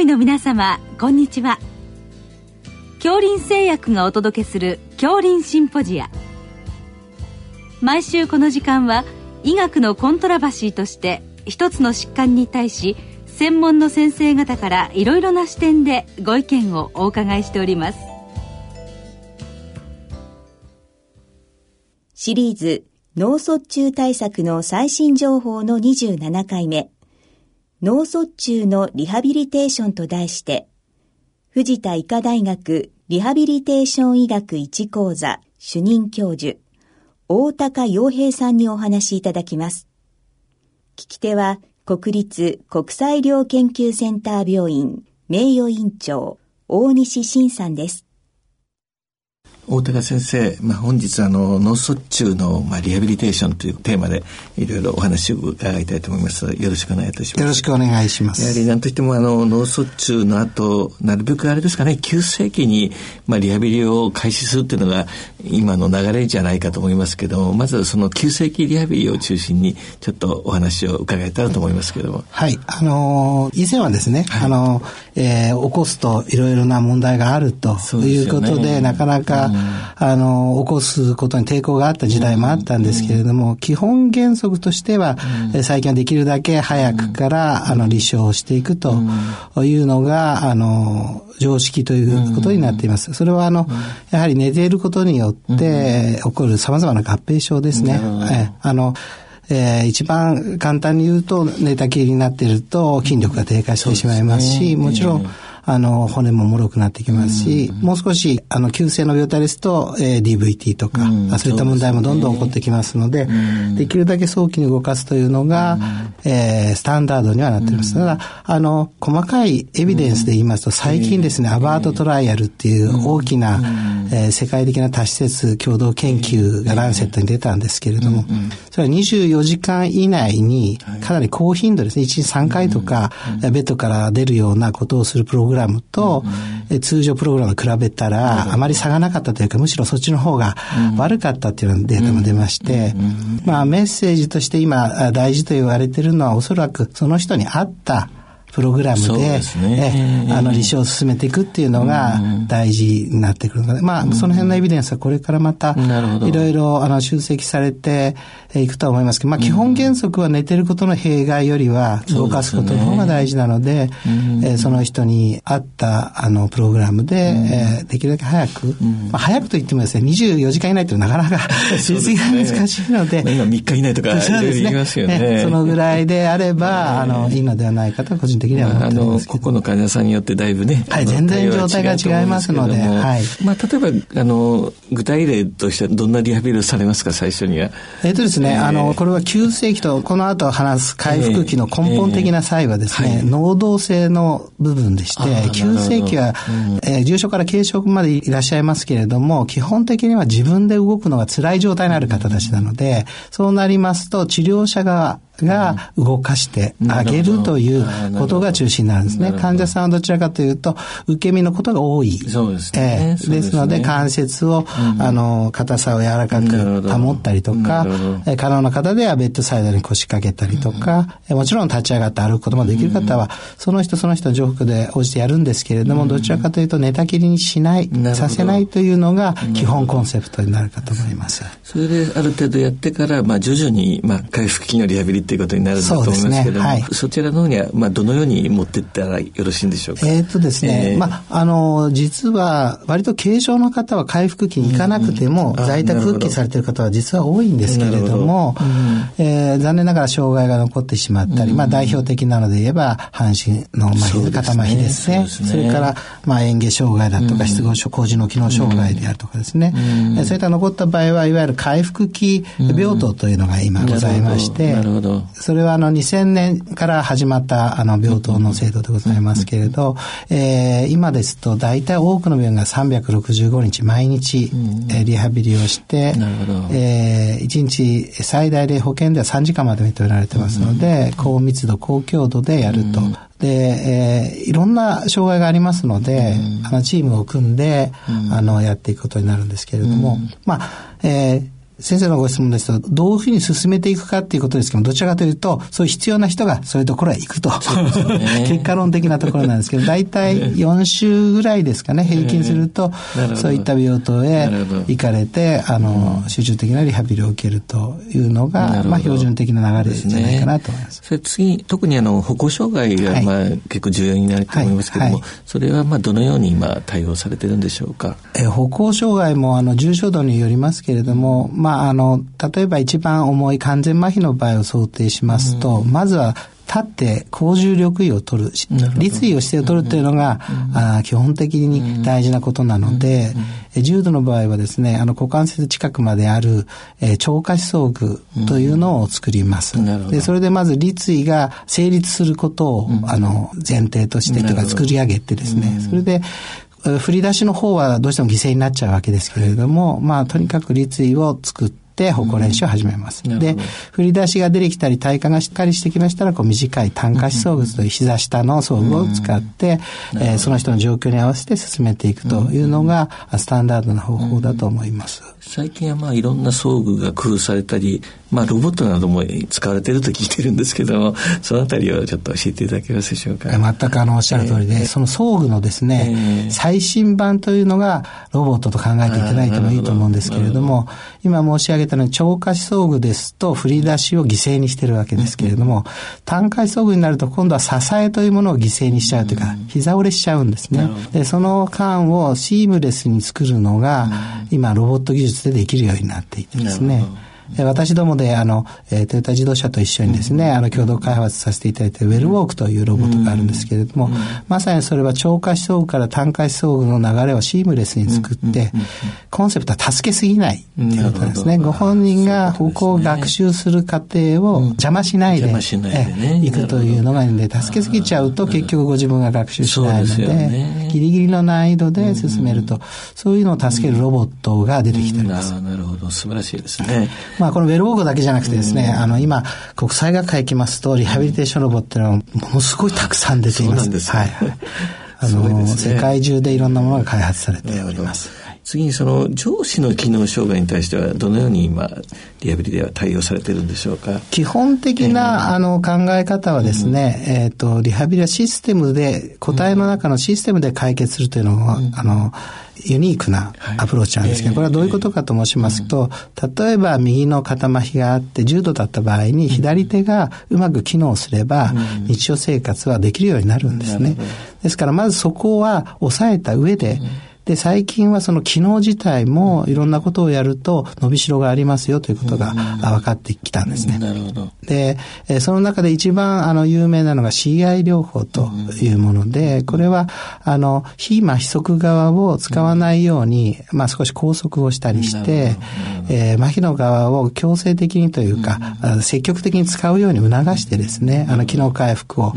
医の皆様こんにちは。恐林製薬がお届けする恐林シンポジア。毎週この時間は医学のコントラバシーとして一つの疾患に対し専門の先生方からいろいろな視点でご意見をお伺いしております。シリーズ脳卒中対策の最新情報の27回目。脳卒中のリハビリテーションと題して藤田医科大学リハビリテーション医学1講座主任教授大高洋平さんにお話しいただきます。聞き手は国立国際医療研究センター病院名誉院長大西晋さんです。大高先生、まあ、本日あの脳卒中の、まあ、リハビリテーションというテーマでいろいろお話を伺いたいと思います。よろしくお願いいたします。よろしくお願いします。やはり何といってもあの脳卒中の後なるべくあれですかね急性期に、まあ、リハビリを開始するっていうのが今の流れじゃないかと思いますけどもまずその急性期リハビリを中心にちょっとお話を伺えたらと思いますけども。はい。あの以前はですね、はい、あの、えー、起こすといろいろな問題があるということで、ね、なかなか、うんあの、起こすことに抵抗があった時代もあったんですけれども、基本原則としては、最近はできるだけ早くから、あの、立証していくというのが、あの、常識ということになっています。それは、あの、やはり寝ていることによって起こる様々な合併症ですね。えあの、えー、一番簡単に言うと寝たきりになっていると筋力が低下してしまいますし、もちろん、あの、骨も脆くなってきますし、もう少し、あの、急性の病態ですと、えー、DVT とか、そういった問題もどんどん起こってきますので、できるだけ早期に動かすというのが、えー、スタンダードにはなっています。ただ、あの、細かいエビデンスで言いますと、最近ですね、アバートトライアルっていう大きな、えー、世界的な多施設共同研究がランセットに出たんですけれども、それは24時間以内に、かなり高頻度ですね、1日3回とか、ベッドから出るようなことをするプログラムラムと、うん、通常プログラムと比べたら、あまり差がなかったというか、むしろそっちの方が悪かったっていうようなデータも出まして、まあメッセージとして今大事と言われているのはおそらくその人に合ったプログラムで、ね、えあの、立証を進めていくっていうのが大事になってくるので、まあ、その辺のエビデンスはこれからまた、いろいろ、あの、集積されていくとは思いますけど、まあ、基本原則は寝てることの弊害よりは、動かすことの方が大事なので、えその人に合った、あの、プログラムで、えできるだけ早く、まあ、早くと言ってもですね、24時間以内ってなかなか 実現が難しいので、今3日以内とか、そうですね。そのぐらいであれば、あの、いいのではないかと個人的的には思ってます個々の患者さんによってだいぶね。はい、全然状態が違いますので、はい。まあ、例えば、あの、具体例としてどんなリハビリをされますか、最初には？えっ、とですね、あの、これは急性期と、この後話す回復期の根本的な際はですね、能動性の部分でして、急性期は、え重症から軽症までいらっしゃいますけれども、基本的には自分で動くのが辛い状態になる方たちなので、そうなりますと、治療者がが動かしてあげるということが中心になるんですね。患者さんはどちらかというと、受け身のことが多い。そうですね。えー、ですので、関節を、あの、硬さを柔らかく保ったりとか、可能な方ではベッドサイドに腰掛けたりとか、もちろん立ち上がって歩くこともできる方は、その人その人の状況で応じてやるんですけれども、どちらかというと寝たきりにしない、させないというのが基本コンセプトになるかと思います。それである程度やってから、まあ徐々に、まあ回復期のリハビリっていうことになるんだと思いますけども、そ,、はい、そちらの方には、まあ、どのように持っていったらよろしいんでしょうか？えっ、とですね、えー、まあ、あの、実は、割と軽症の方は回復期に行かなくても、うん。うん、在宅復帰されている方は実は多いんですけれども、ど。うん、えー、残念ながら障害が残ってしまったり、うん、まあ、代表的なので言えば、半身の麻痺、肩麻痺ですね。そ、ね、れから、まあ、嚥下障害だとか、失語症、高次の機能障害であるとかですね。うん、そういった残った場合は、いわゆる回復期病棟というのが今ございまして、それはあの2000年から始まったあの病棟の制度でございますけれど、えー、今ですと大体多くの病院が365日毎日、えー、リハビリをして、えー、1日最大で保険では3時間まで認められてますので、高密度高強度でやると。で、えー、いろんな障害がありますので、あのチームを組んで、あのやっていくことになるんですけれども、まあ、えー先生のご質問ですと、どういうふうに進めていくかっていうことですけどどちらかというと、そういう必要な人がそういうところへ行くと。ね、結果論的なところなんですけど、大体4週ぐらいですかね、平均すると、そういった病棟へ行かれて、あの、集中的なリハビリを受けるというのが、まあ、標準的な流れじゃないかなと思います。それ次、特にあの、歩行障害が、まあ、結構重要になると思いますけども、それはまあ、どのように今対応されてるんでしょうか？え歩行障害も、あの、重症度によりますけれども、まあまあ、あの、例えば一番重い完全麻痺の場合を想定しますと、うん、まずは立って高重力位を取る、立位を姿勢を取るというのが、あ基本的に大事なことなので、重度の場合はですね、あの股関節近くまである、えー、超過思想具というのを作ります。で、それでまず立位が成立することを、あの、前提としてとか作り上げてですね、それで、振り出しの方はどうしても犠牲になっちゃうわけですけれども、まあ、とにかく立位を作って、って歩行練習を始めます。うん、で、振り出しが出てきたり体幹がしっかりしてきましたら、こう短い単下肢装具という膝下の装具を使って、うん、えー、その人の状況に合わせて進めていくというのが、スタンダードな方法だと思います。最近はまあいろんな装具が工夫されたり、まあロボットなども使われていると聞いてるんですけども、そのあたりをちょっと教えていただけますでしょうか？全くあのおっしゃる通りで、えー、その装具のですね、えー、最新版というのがロボットと考えていただいてもいいと思うんですけれども、今申し上げたように超過肢装具ですと振り出しを犠牲にしてるわけですけれども、単回装具になると今度は支えというものを犠牲にしちゃうというか、膝折れしちゃうんですね。で、その間をシームレスに作るのが、今ロボット技術でできるようになっていてですね。私どもで、あの、えー、トヨタ自動車と一緒にですね、あの、共同開発させていただいて、ウェルウォークというロボットがあるんですけれども、まさにそれは超過思想具から単化思想具の流れをシームレスに作って、コンセプトは助けすぎないっていうことですね。ご本人が歩行を学習する過程を邪魔しないで、いくというのがいいんで、助けすぎちゃうと結局ご自分が学習しないので、ギリギリの難易度で進めると、そういうのを助けるロボットが出てきております。なるほど、素晴らしいですね。まあ、このウェルウォークだけじゃなくてですね、あの、今、国際学会行きますと、リハビリテーションロボっていうのは、ものすごいたくさん出ています。そうですはい。あの、ね、世界中でいろんなものが開発されております。次にその上司の機能障害に対してはどのように今リハビリでは対応されてるんでしょうか？基本的な、えー、あの考え方はですね、うん、えっ、ー、とリハビリはシステムで個体の中のシステムで解決するというのは、うん、あのユニークなアプローチなんですけど、これはどういうことかと申しますと、例えば右の肩麻痺があって重度だった場合に左手がうまく機能すれば日常生活はできるようになるんですね。ですからまずそこは抑えた上で、で、最近はその機能自体もいろんなことをやると伸びしろがありますよということが分かってきたんですね。なるほど。で、その中で一番あの有名なのが CI 療法というもので、これはあの非麻痺側側を使わないように、まあ少し拘束をしたりして、えー、麻痺の側を強制的にというか、積極的に使うように促してですね、あの機能回復を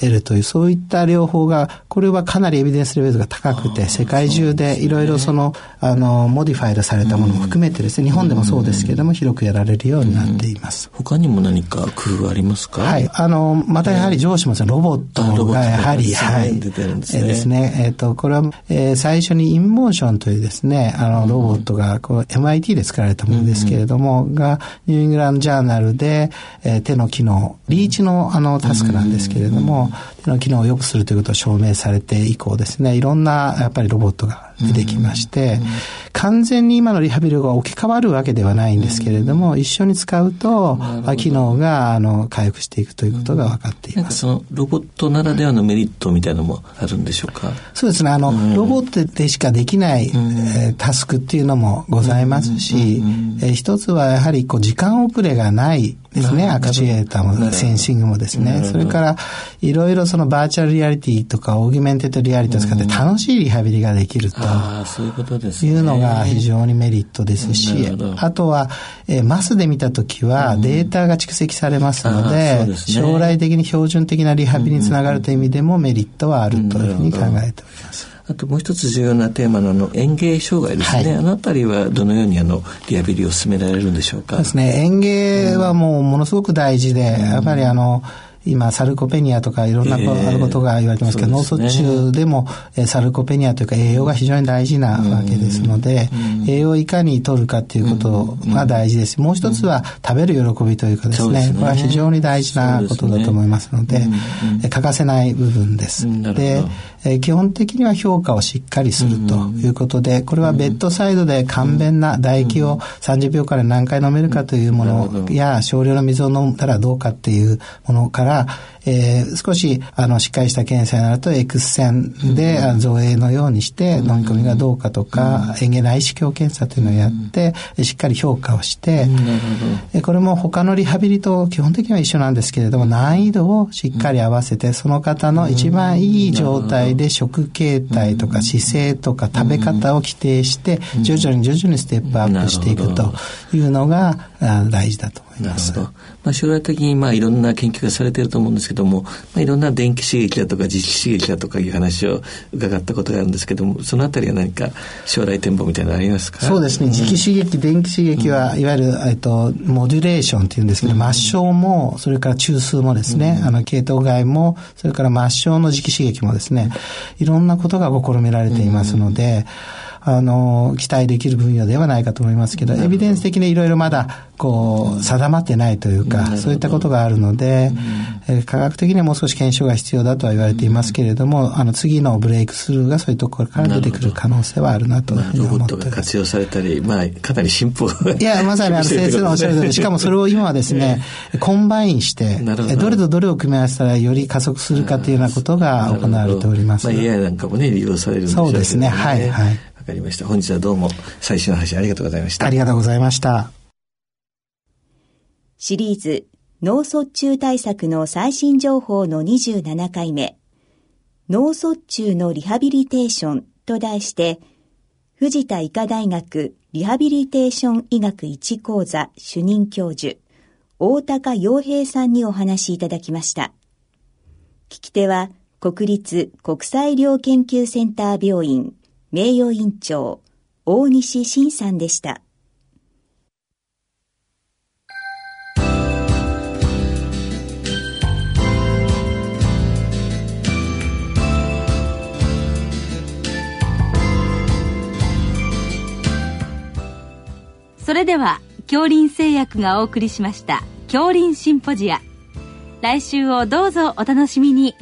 得るという、そういった療法が、これはかなりエビデンスレベルが高くて、世界中中でいろいろその、あの、モディファイドされたものも含めてですね、日本でもそうですけれども、広くやられるようになっています。他にも何か工夫ありますか？はい。あの、またやはり上司もロボットがやはり、はい。出てるんですね。ですね。えっ、と、これは、えー、最初にインモーションというですね、あの、ロボットが、こう、MIT で作られたものですけれども、が、ニューイングランドジャーナルで、えー、手の機能、リーチのあのタスクなんですけれども、手の機能を良くするということを証明されて以降ですね、いろんなやっぱりロボットが nada. 出てきまして、完全に今のリハビリが置き換わるわけではないんですけれども、一緒に使うと、機能があの回復していくということが分かっています。そのロボットならではのメリットみたいなのもあるんでしょうか？そうですね。あの、ロボットでしかできない、えー、タスクっていうのもございますし、えー、一つはやはりこう時間遅れがないですね。アクチュエーターも、センシングもですね。それから、いろいろそのバーチャルリアリティとか augmented reality を使って楽しいリハビリができると。そういうことです、ね。いうのが非常にメリットですし、あとは、えー、マスで見たときはデータが蓄積されますので、で将来的に標準的なリハビリにつながるという意味でもメリットはあるというふうに考えております。あともう一つ重要なテーマのあの園芸障害ですね、はい、あのあたりはどのようにあのリハビリを進められるんでしょうか？ですね。園芸はもうものすごく大事で、うん、やっぱりあの今、サルコペニアとかいろんなことが言われてますけど、脳卒中でも、えサルコペニアというか栄養が非常に大事なわけですので、栄養をいかに取るかっていうことが大事です。もう一つは食べる喜びというかですね、これは非常に大事なことだと思いますので、欠かせない部分です。で、え基本的には評価をしっかりするということで、これはベッドサイドで簡便な唾液を30秒から何回飲めるかというものや、少量の水を飲んだらどうかっていうものから、えー、少し、あの、しっかりした検査になると、X 線で、うん、造影のようにして、飲み込みがどうかとか、塩、う、内視鏡検査というのをやって、しっかり評価をして、うん、これも他のリハビリと基本的には一緒なんですけれども、難易度をしっかり合わせて、その方の一番いい状態で食形態とか姿勢とか食べ方を規定して、徐々に徐々にステップアップしていくというのが大事だと思います。なるほど。まあ、将来的にまあいろんな研究がされていると思うんですけども、まあ、いろんな電気刺激だとか磁気刺激だとかいう話を伺ったことがあるんですけども、そのあたりは何か将来展望みたいなのありますか？そうですね。磁気刺激、電気刺激は、いわゆる、えっと、モデュレーションっていうんですけど、末梢も、それから中枢もですね、あの、系統外も、それから末梢の磁気刺激もですね、いろんなことが試みられていますので、あの、期待できる分野ではないかと思いますけど、エビデンス的にいろいろまだ、こう、定まってないというか、そういったことがあるので、え科学的にはもう少し検証が必要だとは言われていますけれども、あの、次のブレイクスルーがそういうところから出てくる可能性はあるなというふうに思ってます。活用されたり、まあ、かなり進歩いや、まさにあの、先生のおっしゃる通り、しかもそれを今はですね、 combine して、どれとどれを組み合わせたらより加速するかというようなことが行われております。まあ、AI なんかもね、利用されるんでしょうそうですね、はい、はい。わかりました。本日はどうも最新の話ありがとうございました。ありがとうございました。シリーズ脳卒中対策の最新情報の27回目、脳卒中のリハビリテーションと題して、藤田医科大学リハビリテーション医学1講座主任教授、大高洋平さんにお話しいただきました。聞き手は、国立国際医療研究センター病院名誉院長、大西晋さんでした。それでは、恐林製薬がお送りしました、恐林シンポジア。来週をどうぞお楽しみに。